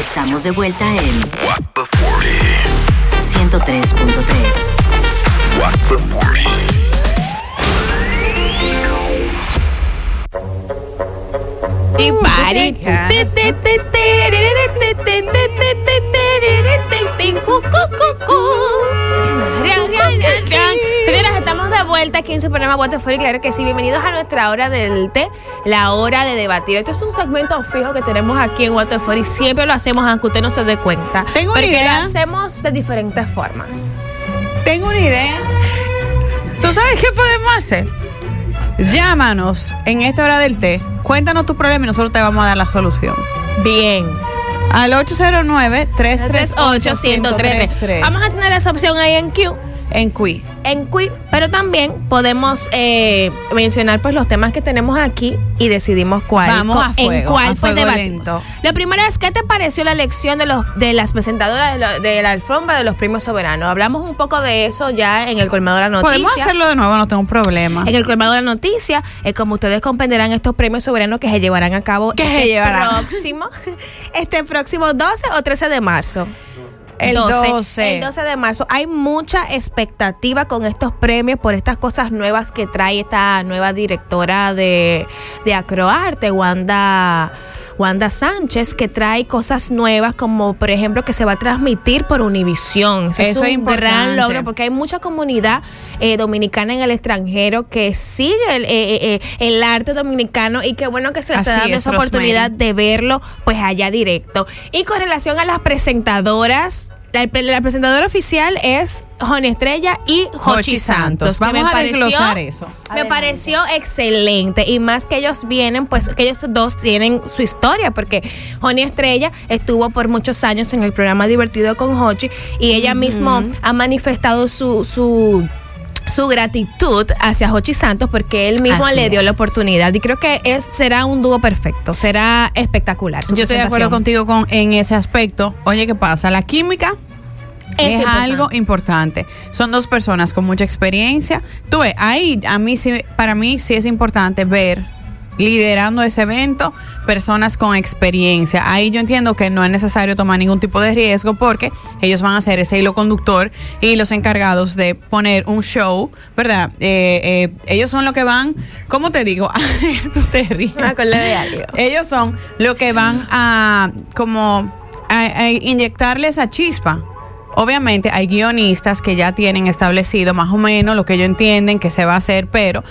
Estamos de vuelta en What the 40. 103.3. What the 40. Y party. Señoras, estamos de vuelta aquí en su programa Fuck, y claro que sí, bienvenidos a nuestra hora del té, la hora de debatir. Esto es un segmento fijo que tenemos aquí en Fuck y siempre lo hacemos aunque usted no se dé cuenta. Tengo una idea. lo hacemos de diferentes formas. Tengo una idea. ¿Tú sabes qué podemos hacer? Llámanos en esta hora del té. Cuéntanos tu problema y nosotros te vamos a dar la solución. Bien. Al 809-338-1033. Vamos a tener esa opción ahí en Q. En Cui. En Quick, pero también podemos eh, mencionar pues los temas que tenemos aquí y decidimos cuál Vamos a en fuego, cuál a pues, fuego lento. Lo primero es qué te pareció la elección de los de las presentadoras de, lo- de la alfombra de los premios soberanos. Hablamos un poco de eso ya en el colmado de la noticia. Podemos hacerlo de nuevo, no tengo problema. En el colmado de la noticia, eh, como ustedes comprenderán, estos premios soberanos que se llevarán a cabo Que se este llevarán. próximo, este próximo 12 o 13 de marzo. El 12. El 12 de marzo. Hay mucha expectativa con estos premios por estas cosas nuevas que trae esta nueva directora de, de Acroarte, Wanda. Wanda Sánchez, que trae cosas nuevas, como por ejemplo que se va a transmitir por Univisión. Eso es es un importante. gran logro porque hay mucha comunidad eh, dominicana en el extranjero que sigue el, eh, eh, el arte dominicano y qué bueno que se le está dando es, esa oportunidad de verlo pues allá directo. Y con relación a las presentadoras, la, la presentadora oficial es Joni Estrella y Jochi Santos. Santos. que Vamos me a pareció- desglosar eso. Me pareció excelente y más que ellos vienen, pues que ellos dos tienen su historia, porque Joni Estrella estuvo por muchos años en el programa Divertido con Jochi y ella misma ha manifestado su, su su gratitud hacia Jochi Santos porque él mismo Así le dio la oportunidad y creo que es será un dúo perfecto, será espectacular. su Yo estoy de acuerdo contigo con, en ese aspecto. Oye, ¿qué pasa? La química Es es, importante. algo importante. Son dos personas con mucha experiencia. Tú ves, ahí a mí sí, para mí sí es importante ver liderando ese evento personas con experiencia. Ahí yo entiendo que no es necesario tomar ningún tipo de riesgo porque ellos van a ser ese hilo conductor y los encargados de poner un show, ¿verdad? Eh, eh, ellos son los que van, ¿cómo te digo? Tú te ríes. Me acordé de algo. Ellos son los que van a como a, a inyectarle esa chispa. Obviamente hay guionistas que ya tienen establecido más o menos lo que ellos entienden que se va a hacer, pero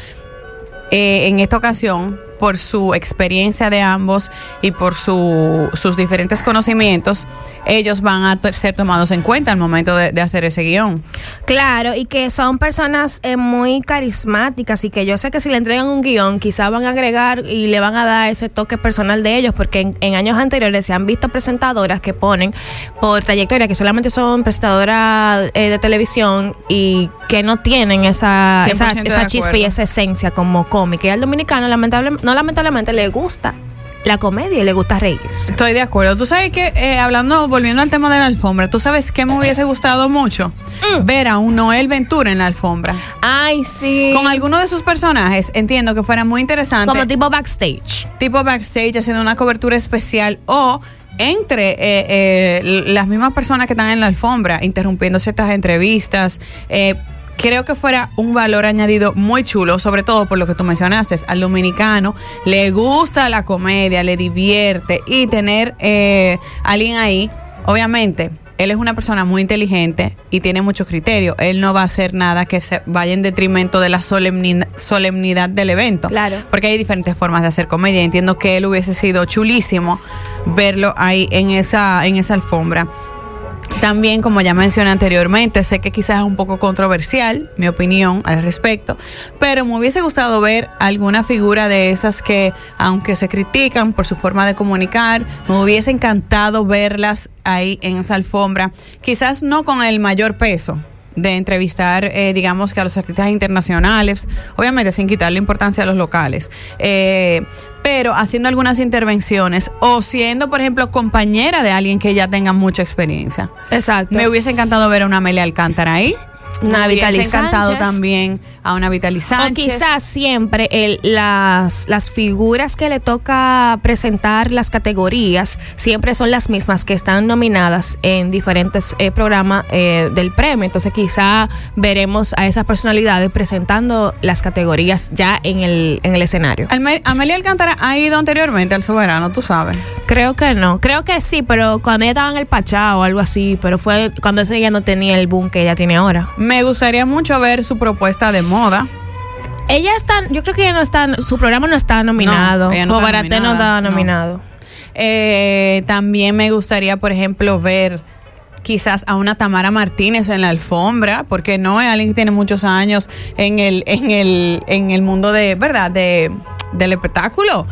eh, en esta ocasión, por su experiencia de ambos y por su- sus diferentes conocimientos, ellos van a ser tomados en cuenta al momento de, hacer ese guion. Claro, y que son personas eh, muy carismáticas y que yo sé que si le entregan un guion, quizás van a agregar y le van a dar ese toque personal de ellos, porque en, en años anteriores se han visto presentadoras que ponen por trayectoria, que solamente son presentadoras eh, de televisión y que no tienen esa, 100% esa, chispa y esa esencia como cómica. Y al dominicano, lamentable, no lamentablemente, le gusta la comedia y le gusta reírse. Estoy de acuerdo. Tú sabes que, eh, hablando, volviendo al tema de la alfombra, tú sabes que me hubiese gustado mucho ver a un Noel Ventura en la alfombra. Ay, sí. Con alguno de sus personajes, entiendo que fuera muy interesante. como tipo backstage. tipo backstage haciendo una cobertura especial o entre eh, eh, las mismas personas que están en la alfombra, interrumpiendo ciertas entrevistas. eh, creo que fuera un valor añadido muy chulo, sobre todo por lo que tú mencionaste. Al dominicano le gusta la comedia, le divierte y tener eh, alguien ahí, obviamente. Él es una persona muy inteligente y tiene mucho criterio. Él no va a hacer nada que se vaya en detrimento de la solemnidad, solemnidad del evento. Claro. Porque hay diferentes formas de hacer comedia. Entiendo que él hubiese sido chulísimo verlo ahí en esa, en esa alfombra. También, como ya mencioné anteriormente, sé que quizás es un poco controversial mi opinión al respecto, pero me hubiese gustado ver alguna figura de esas que, aunque se critican por su forma de comunicar, me hubiese encantado verlas ahí en esa alfombra, quizás no con el mayor peso de entrevistar, eh, digamos que a los artistas internacionales, obviamente sin quitarle importancia a los locales, eh, pero haciendo algunas intervenciones o siendo, por ejemplo, compañera de alguien que ya tenga mucha experiencia. Exacto. Me hubiese encantado ver a una Amelia Alcántara ahí. Una encantado Sánchez. también a una Vitaly O Sánchez. quizás siempre el- las, las figuras que le toca presentar las categorías siempre son las mismas que están nominadas en diferentes eh, programas eh, del premio. Entonces quizá veremos a esas personalidades presentando las categorías ya en el, en el escenario. Alme- Amelia Alcántara ha ido anteriormente al soberano, tú sabes. Creo que no, creo que sí, pero cuando ella estaba en el Pachá o algo así, pero fue cuando ella ya no tenía el boom que ella tiene ahora. Me gustaría mucho ver su propuesta de moda. Ella está, yo creo que ella no está, su programa no está nominado. no está no nominada, está no. nominado. Eh, también me gustaría, por ejemplo, ver quizás a una Tamara Martínez en la alfombra, porque no es alguien que tiene muchos años en el, en el, en el mundo de, ¿verdad? De del espectáculo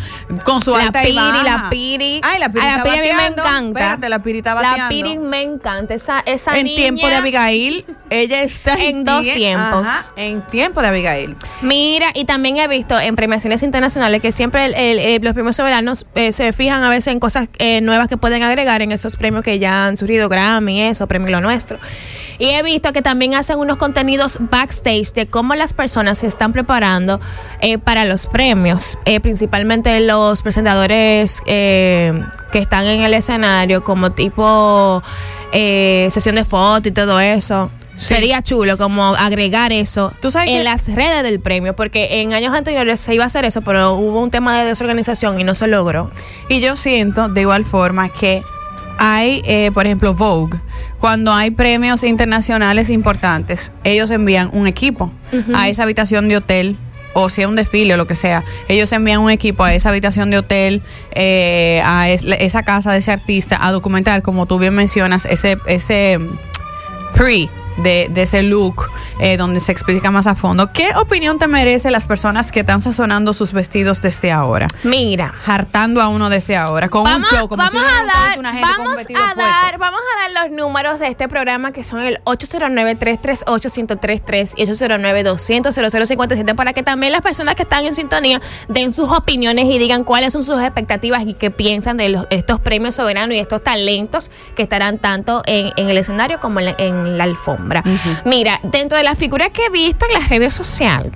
con su La alta Piri, y baja. la Piri. Ay, la Piri, Ay, la Piri a mí me encanta. Espérate, la Piri está La. Piri me encanta. Esa, esa en niña- tiempo de Abigail, ella está En dos tie- tiempos. Ajá, en tiempo de Abigail. Mira, y también he visto en premiaciones internacionales que siempre el- el- el- los premios soberanos eh, se fijan a veces en cosas eh, nuevas que pueden agregar en esos premios que ya han surgido, Grammy, eso, Premio Lo Nuestro. Y he visto que también hacen unos contenidos backstage de cómo las personas se están preparando eh, para los premios, eh, principalmente los presentadores eh, que están en el escenario, como tipo eh, sesión de foto y todo eso. Sí. Sería chulo como agregar eso Tú sabes en que- las redes del premio, porque en años anteriores se iba a hacer eso, pero hubo un tema de desorganización y no se logró. Y yo siento de igual forma que hay, eh, por ejemplo, Vogue, cuando hay premios internacionales importantes, ellos envían un equipo a esa habitación de hotel. O si es un desfile o lo que sea, ellos envían un equipo a esa habitación de hotel, eh, a es- esa casa de ese artista, a documentar, como tú bien mencionas, ese, ese mm, pre de, de ese look, eh, donde se explica más a fondo. ¿Qué opinión te merece las personas que están sazonando sus vestidos desde ahora? Mira, hartando a uno desde ahora con vamos, un show como vamos si a dar, una gente con un vamos a dar, vamos a dar los números de este programa que son el 809-338-1033 y 809-200-0057 para que también las personas que están en sintonía den sus opiniones y digan cuáles son sus expectativas y qué piensan de los- estos premios soberanos y estos talentos que estarán tanto en, en el escenario como en la, en la alfombra. Mira, dentro de las figuras que he visto en las redes sociales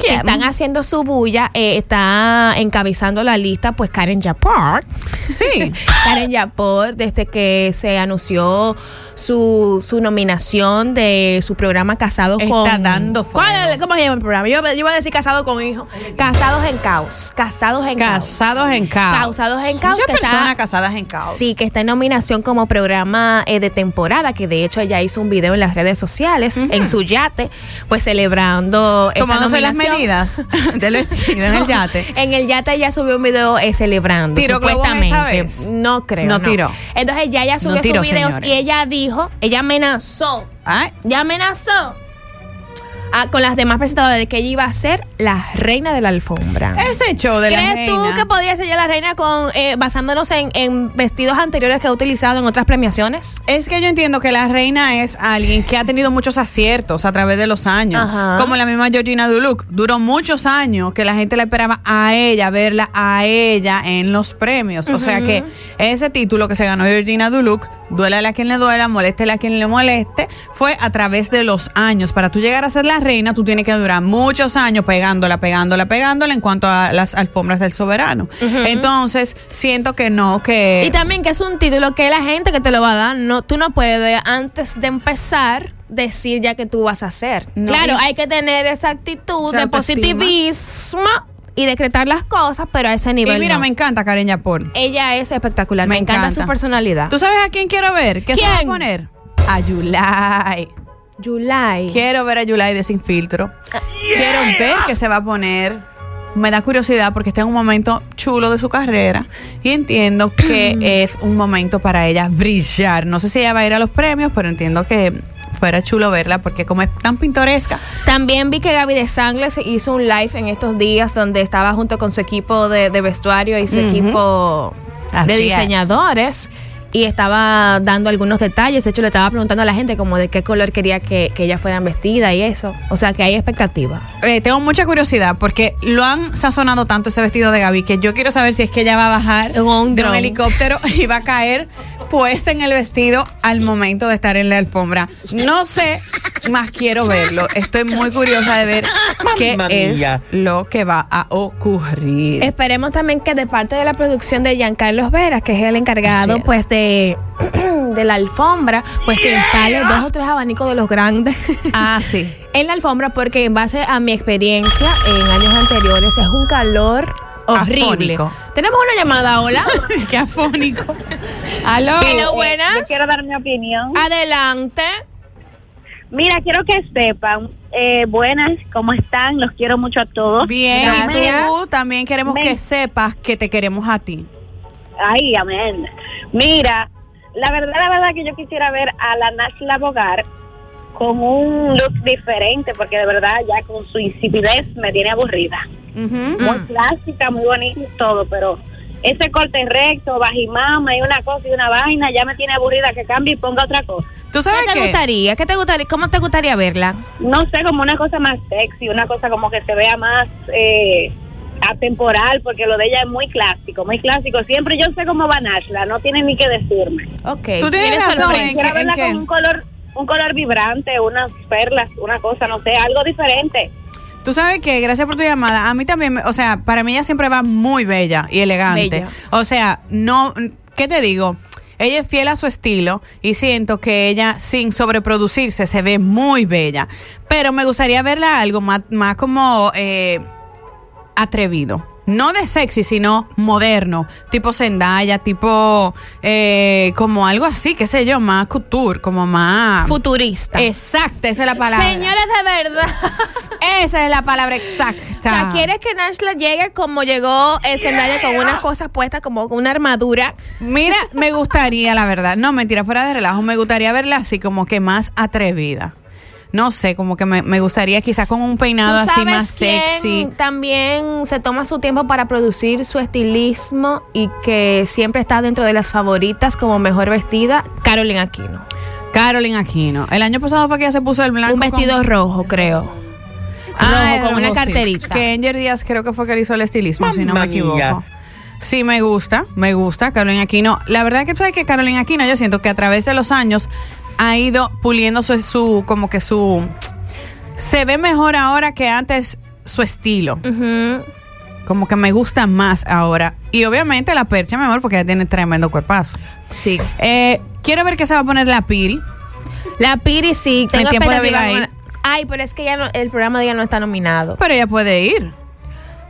que están haciendo su bulla, eh, está encabezando la lista pues Karen Japort. Sí. Karen Yapor, desde que se anunció su, su nominación de su programa Casados Está con. dando. ¿Cuál ¿Cómo se llama el programa? Yo, yo iba a decir Casado con Hijo. Casados en Caos. Casados en Caos. Casados en caos. Causados en caos, Muchas personas casadas en caos. Sí, que está en nominación como programa eh, de temporada, que de hecho ella hizo un video en las redes sociales, en su yate, pues celebrando. Tomándose las medidas del vestido en el yate. En el yate ella subió un video eh, celebrando. ¿Tiró globos supuestamente. esta vez? No creo. No tiró. Entonces ya ella subió No sus videos señores. y ella dijo, ella amenazó, Ay, ya amenazó a- con las demás presentadoras de que ella iba a ser la reina de la alfombra. ese show de la ¿Crees tú reina. que podría ser ella la reina con eh, basándonos en, en vestidos anteriores que ha utilizado en otras premiaciones? Es que yo entiendo que la reina es alguien que ha tenido muchos aciertos a través de los años. Ajá. Como la misma Georgina Duluc. Duró muchos años que la gente la esperaba a ella, verla a ella en los premios. O sea que ese título que se ganó Georgina Duluc, duélale a quien le duela, moléstele a quien le moleste, fue a través de los años. Para tú llegar a ser la reina, tú tienes que durar muchos años pegándola, pegándola, pegándola en cuanto a las alfombras del soberano. Entonces, siento que no, que... Y también que es un título que la gente que te lo va a dar, no, tú no puedes antes de empezar decir ya que tú vas a hacer. No, claro, hay que tener esa actitud de positivismo y decretar las cosas, pero a ese nivel Y mira, no. me encanta Karen Yapor. Ella es espectacular, me, Me encanta. encanta. su personalidad. ¿Tú sabes a quién quiero ver? ¿Qué se va a poner? A Yulai. Yulai. Quiero ver a Yulai de Sin Filtro. Quiero ver qué se va a poner. Me da curiosidad porque está en un momento chulo de su carrera y entiendo que es un momento para ella brillar. No sé si ella va a ir a los premios, pero entiendo que fuera chulo verla porque como es tan pintoresca. También vi que Gaby de Sangles hizo un live en estos días donde estaba junto con su equipo de, de vestuario y su equipo Así de es. diseñadores. Y estaba dando algunos detalles. De hecho, le estaba preguntando a la gente como de qué color quería que, que ellas fueran vestidas y eso. O sea, que hay expectativa. Eh, tengo mucha curiosidad porque lo han sazonado tanto ese vestido de Gaby que yo quiero saber si es que ella va a bajar En un de un helicóptero y va a caer puesta en el vestido al momento de estar en la alfombra. No sé, más quiero verlo. Estoy muy curiosa de ver qué es lo que va a ocurrir. Esperemos también que de parte de la producción de Giancarlos Veras, que es el encargado pues de, de la alfombra, pues que instale dos o tres abanicos de los grandes Ah, sí. en la alfombra, porque en base a mi experiencia en años anteriores es un calor horrible. Afónico. Tenemos una llamada, hola. Qué afónico. Aló. Hello, Yo buenas. quiero dar mi opinión. Adelante. Mira, quiero que sepan, eh, buenas, ¿cómo están? Los quiero mucho a todos. Bien, y Gracias. tú también queremos que sepas que te queremos a ti. Ay, amén. Mira, la verdad, la verdad que yo quisiera ver a la Nashla Bogar con un look diferente, porque de verdad ya con su insipidez me tiene aburrida. Muy Mm. clásica, muy bonita y todo, pero ese corte recto, bajimama y una cosa y una vaina ya me tiene aburrida que cambie y ponga otra cosa. ¿Tú sabes ¿Qué te qué? gustaría? ¿Qué te gustaría? ¿Cómo te gustaría verla? no sé, como una cosa más sexy, una cosa como que se vea más eh, atemporal, porque lo de ella es muy clásico, muy clásico. Siempre yo sé cómo va Nashla, no tiene ni que decirme. Ok. Tú tienes ¿Tienes razón, qué- verla con un color, un color vibrante, unas perlas, una cosa, no sé, algo diferente. Tú sabes que, gracias por tu llamada, a mí también, me- o sea, para mí ella siempre va muy bella y elegante. Bella. O sea, no, ¿qué te digo? Ella es fiel a su estilo y siento que ella, sin sobreproducirse, se ve muy bella. Pero me gustaría verla algo más, más como eh, atrevido. No de sexy, sino moderno. Tipo Zendaya, tipo eh, como algo así, qué sé yo, más couture, como más... Futurista. Exacta, esa es la palabra. Señores, de verdad. Esa es la palabra exacta. O sea, ¿quieres que Nashla llegue como llegó eh, Zendaya con unas cosas puestas como una armadura? Mira, me gustaría, la verdad, no mentira, fuera de relajo, me gustaría verla así como que más atrevida. No sé, como que me, me gustaría quizás con un peinado ¿Tú así más sexy. También se toma su tiempo para producir su estilismo y que siempre está dentro de las favoritas como mejor vestida, Carolyn Aquino. Carolyn Aquino. El año pasado fue que ella se puso el blanco. Un vestido con, rojo, creo. Ah, rojo, con una sí. carterita. Que Enger Díaz creo que fue que le hizo el estilismo, si no me equivoco. mía. Sí, me gusta, me gusta Carolina Aquino. La verdad que tú sabes que Carolina Aquino, yo siento que a través de los años ha ido puliendo su, su como que su... Se ve mejor ahora que antes su estilo. Como que me gusta más ahora. Y obviamente la percha, mi amor, porque ella tiene tremendo cuerpazo. Sí. Eh, quiero ver qué se va a poner la Piri. La Piri sí, tengo En tiempo de Abigail. con- Ay, pero es que ya no- el programa de ella no está nominado. Pero ella puede ir.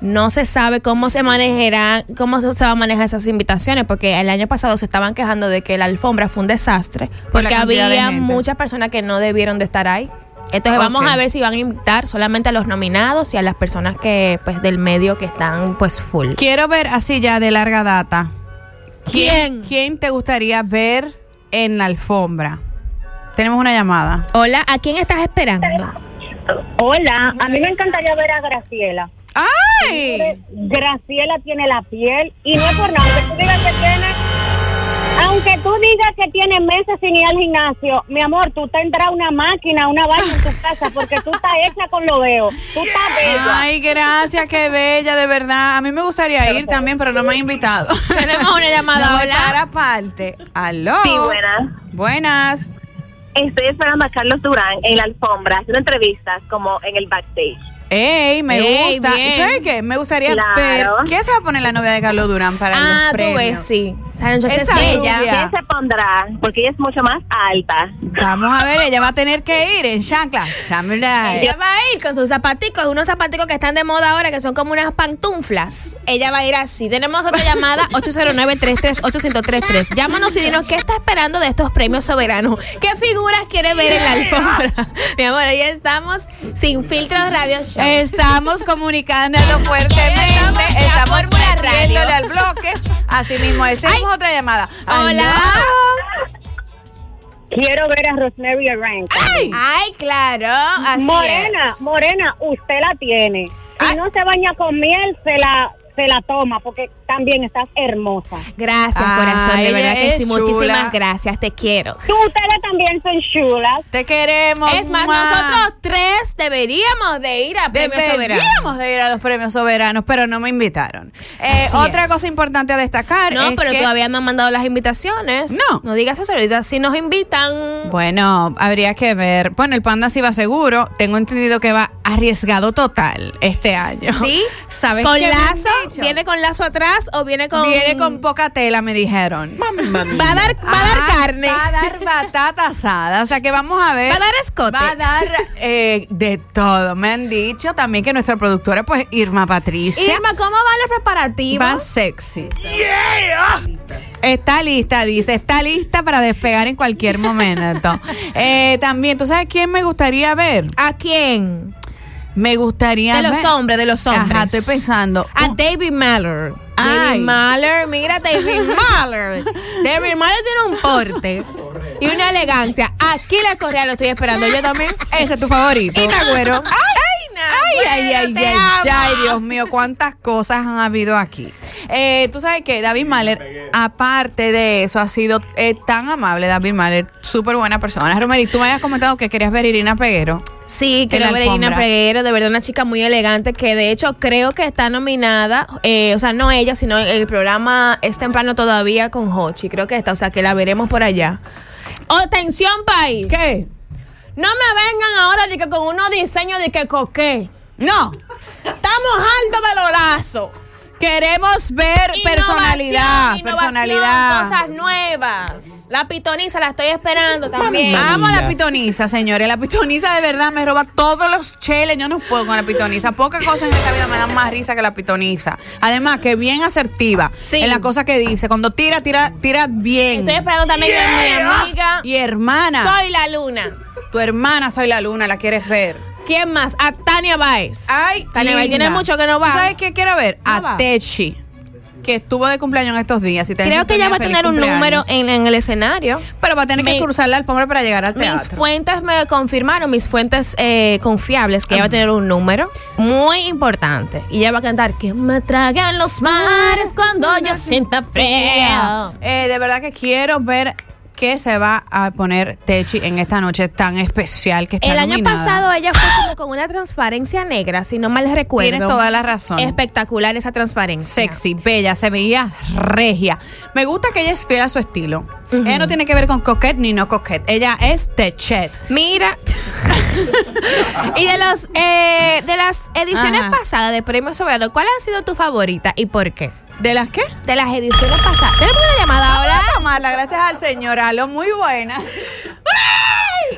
No se sabe cómo se manejarán, cómo se se va a manejar esas invitaciones, porque el año pasado se estaban quejando de que la alfombra fue un desastre, porque había muchas personas que no debieron de estar ahí. Entonces Ok. vamos a ver si van a invitar solamente a los nominados y a las personas que pues del medio que están pues full. Quiero ver así ya de larga data. ¿Quién? ¿Quién te gustaría ver en la alfombra? Tenemos una llamada. Hola, ¿a quién estás esperando? Hola, a mí me encantaría ver a Graciela. ¡Ay! Graciela tiene la piel y no es por nada, aunque tú digas que tiene, aunque tú digas que tiene meses sin ir al gimnasio, mi amor, tú tendrás una máquina, una vaina en tu casa porque tú estás hecha con lo veo, tú estás bella. Ay, gracias, qué bella, de verdad. A mí me gustaría ir también, pero no me han invitado. Tenemos una llamada, No hola. para aparte. Aló. Sí, buenas. Buenas. Estoy esperando a Carlos Durán en la alfombra, haciendo entrevistas como en el backstage. Ey, me Ey, gusta. bien. ¿Y sabes qué? Me gustaría Claro. ver. ¿Qué se va a poner la novia de Carlos Durán para Ah, los tú premios? ves, sí. Saben, yo Esa ella. ¿Quién se pondrá? Porque ella es mucho más alta. Vamos a ver, ella va a tener que ir en chanclas. Samurai. Ella va a ir con sus zapaticos, unos zapaticos que están de moda ahora, que son como unas pantuflas. Ella va a ir así. Tenemos otra llamada, 809-338-1033. Llámanos y dinos qué está esperando de estos premios soberanos. ¿Qué figuras quiere ver en la alfombra? Mi amor, hoy estamos sin filtros radio show. Estamos comunicando fuertemente, Estamos estamos metiéndole Radio. al bloque. Así mismo, es. tenemos otra llamada. Hola. Quiero ver a Rosemary Arranca. ¡Ay! Ay, claro. Así Morena, es. Morena, usted la tiene. Si Ay. no se baña con miel, se la se la toma, porque también estás hermosa. Gracias, Ah, corazón. De verdad que sí. chula. Muchísimas gracias. Te quiero. Tú, ustedes también son chulas. Te queremos. Es más, nosotros tres deberíamos de ir a Premio Soberano. Deberíamos de ir a los premios soberanos, pero no me invitaron. Eh, otra es. cosa importante a destacar No, es pero que, todavía no han mandado las invitaciones. No. No digas eso ahorita. Si nos invitan. Bueno, habría que ver. Bueno, el Panda sí va seguro. Tengo entendido que va arriesgado total este año. ¿Sí? ¿Sabes ¿Con qué lazo? ¿Viene con lazo atrás o viene con.? Viene con poca tela, me dijeron. Va a dar, va a dar Ah, carne. Va a dar batata asada. O sea que vamos a ver. Va a dar escote. Va a dar eh, de todo. Me han dicho también que nuestra productora, pues Irma Patricia, Irma, ¿cómo van los preparativos? va sexy. Está lista, dice, está lista para despegar en cualquier momento. Eh, también, ¿tú sabes quién me gustaría ver? ¿A quién? Me gustaría De los ver- hombres, de los hombres. Ajá, estoy pensando. A David Maller. David Maller, mira David Maller. David Maller tiene un porte y una elegancia. Aquí la Correa lo estoy esperando. Yo también. Ese es tu favorito. Y Nagüero. ¡Ay! Ay, ay, ay, ay, Dios mío, cuántas cosas han habido aquí. Eh, Tú sabes que David Mahler, aparte de eso, ha sido eh, tan amable, David Mahler, súper buena persona. Romeri, tú me habías comentado que querías ver Irina Peguero. Sí, quiero la ver a. Peguero, de verdad una chica muy elegante que de hecho creo que está nominada, eh, o sea, no ella, sino el programa es temprano todavía con Hochi, creo que está, o sea, que la veremos por allá. Atención país. ¿Qué? No me vengan ahora de que con unos diseños de que coqué. No. Estamos altos de los lazos. Queremos ver personalidad, Innovación, personalidad. Cosas nuevas. La pitoniza la estoy esperando también. Amo a la pitoniza, señores. La pitoniza de verdad me roba todos los cheles. Yo no puedo con la pitoniza. Pocas cosas en esta vida me dan más risa que la pitoniza. Además, que bien asertiva Sí. en la cosa que dice. Cuando tira, tira, tira bien. Estoy esperando también que mi amiga. Y hermana, Soy la luna. tu hermana Soy la Luna, la quieres ver. ¿Quién más? A Tania Baez. Ay, Tania Baez tiene mucho que no va. ¿Tú ¿Sabes qué quiero ver? No a va. Techi, que estuvo de cumpleaños en estos días. Te Creo que ella va a tener un número en, en el escenario. Pero va a tener que Mi- cruzar la alfombra para llegar al Mis teatro. fuentes me confirmaron, mis fuentes eh, confiables, que ella va a tener un número muy importante. Y ella va a cantar Que me traguen los mares cuando yo sienta frío. Eh, de verdad que quiero ver qué se va a poner Techi en esta noche tan especial que está El año nominada. pasado ella fue como con una transparencia negra, si no mal recuerdo. Tienes toda la razón. Espectacular esa transparencia. Sexy, bella, se veía regia. Me gusta que ella es fiel a su estilo. Ella no tiene que ver con coquette ni no coquette. Ella es techet. Mira. y de los eh, de las ediciones Ajá. pasadas de Premio Soberano, ¿cuál ha sido tu favorita y por qué? ¿De las qué? De las ediciones pasadas. ¿Tenemos una llamada? Vamos a tomarla, gracias al señor Alo, muy buena.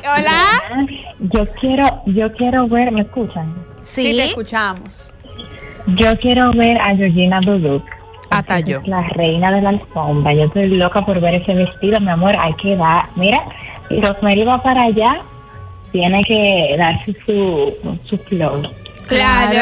Hola. Yo quiero, yo quiero ver, ¿me escuchan? Sí, te escuchamos. Yo quiero ver a Georgina Duluth. Hasta Esa yo. La reina de la alfombra. Yo estoy loca por ver ese vestido, mi amor. Hay que dar. Mira, si Rosemary va para allá, tiene que darse su, su flow. Claro.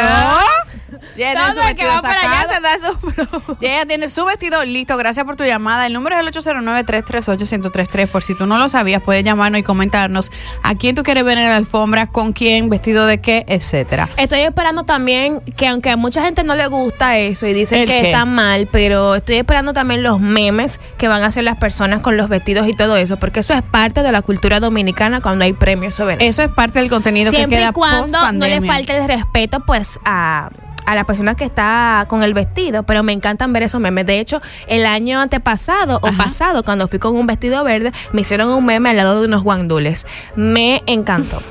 Tiene su Todo el que vestido va para allá sacado. se da su flow. Ya ella tiene su vestido listo. Gracias por tu llamada. El número es el 809-338-1033. Por si tú no lo sabías, puedes llamarnos y comentarnos a quién tú quieres ver en la alfombra, con quién, vestido de qué, etcétera. Estoy esperando también que aunque a mucha gente no le gusta eso y dicen ¿El que qué? está mal, pero estoy esperando también los memes que van a hacer las personas con los vestidos y todo eso, porque eso es parte de la cultura dominicana cuando hay premios sobre Eso es parte del contenido que Siempre queda y cuando post no le falte el respeto pues a a la persona que está con el vestido, pero me encantan ver esos memes. De hecho, el año antepasado o pasado, cuando fui con un vestido verde, me hicieron un meme al lado de unos guandules. Me encantó.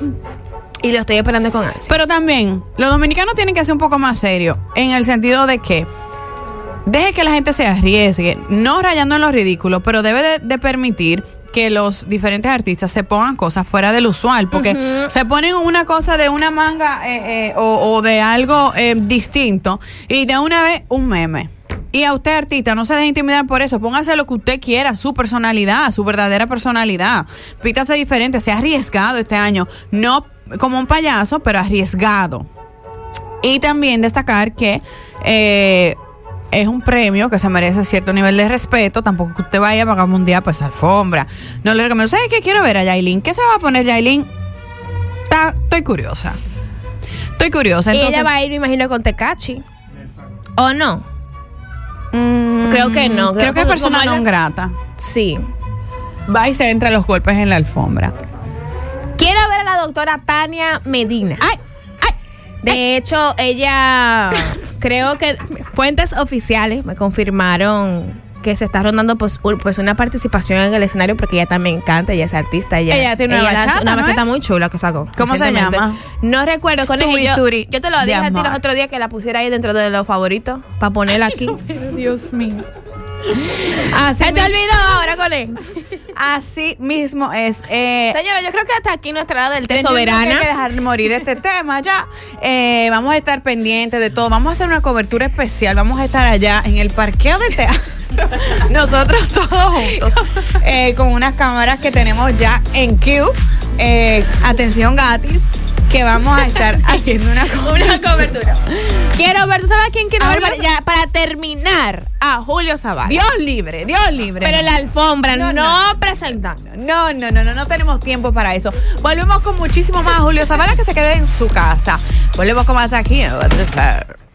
Y lo estoy esperando con ansia. Pero también, los dominicanos tienen que ser un poco más serios, en el sentido de que deje que la gente se arriesgue, no rayando en lo ridículo, pero debe de, de permitir que los diferentes artistas se pongan cosas fuera del usual, porque se ponen una cosa de una manga eh, eh, o, o de algo eh, distinto y de una vez un meme. Y a usted, artista, no se deje intimidar por eso. Póngase lo que usted quiera, su personalidad, su verdadera personalidad. Pítase diferente, sea arriesgado este año. No como un payaso, pero arriesgado. Y también destacar que eh, es un premio que se merece cierto nivel de respeto. Tampoco que usted vaya a pagar un día pues alfombra. No le recomiendo. ¿Sabes qué quiero ver a Yailin? ¿Qué se va a poner Yailin? Ta- estoy curiosa. Estoy curiosa. y Entonces, ella va a ir, me imagino, con Tecachi. ¿O no? Mm, Creo que no, Creo, creo que es persona no grata. Sí. Va y se entra los golpes en la alfombra. Quiero ver a la doctora Tania Medina. ¡Ay! ¡Ay! De hecho, ella, creo que fuentes oficiales me confirmaron que se está rondando pues, pues una participación en el escenario porque ella también canta, ella es artista. Ella, Ella tiene una lanza bachata, Una ¿no bachata es? muy chula que sacó. ¿Cómo se llama? No recuerdo con ella. Yo, yo te lo dije a ti los otros días que la pusiera ahí dentro de los favoritos para ponerla aquí. Dios mío. Así, se te olvidó ahora él. así mismo es. Eh, Señora, yo creo que hasta aquí nuestra hora del té soberana. Hay que dejar morir este tema ya. Eh, vamos a estar pendientes de todo. Vamos a hacer una cobertura especial. Vamos a estar allá en el parqueo de teatro. Nosotros todos juntos. eh, con unas cámaras que tenemos ya en Q. Atención gratis. Que vamos a estar haciendo una cobertura. Una cobertura. Quiero ver, ¿tú sabes a quién quiero A ver? Para, vamos ya, para terminar, a Julio Zavala. Dios libre, Dios libre. Pero la alfombra, No, no, no, presentando. No, no, no, no, no tenemos tiempo para eso. Volvemos con muchísimo más. Julio Zavala que se quede en su casa. Volvemos con más aquí. en.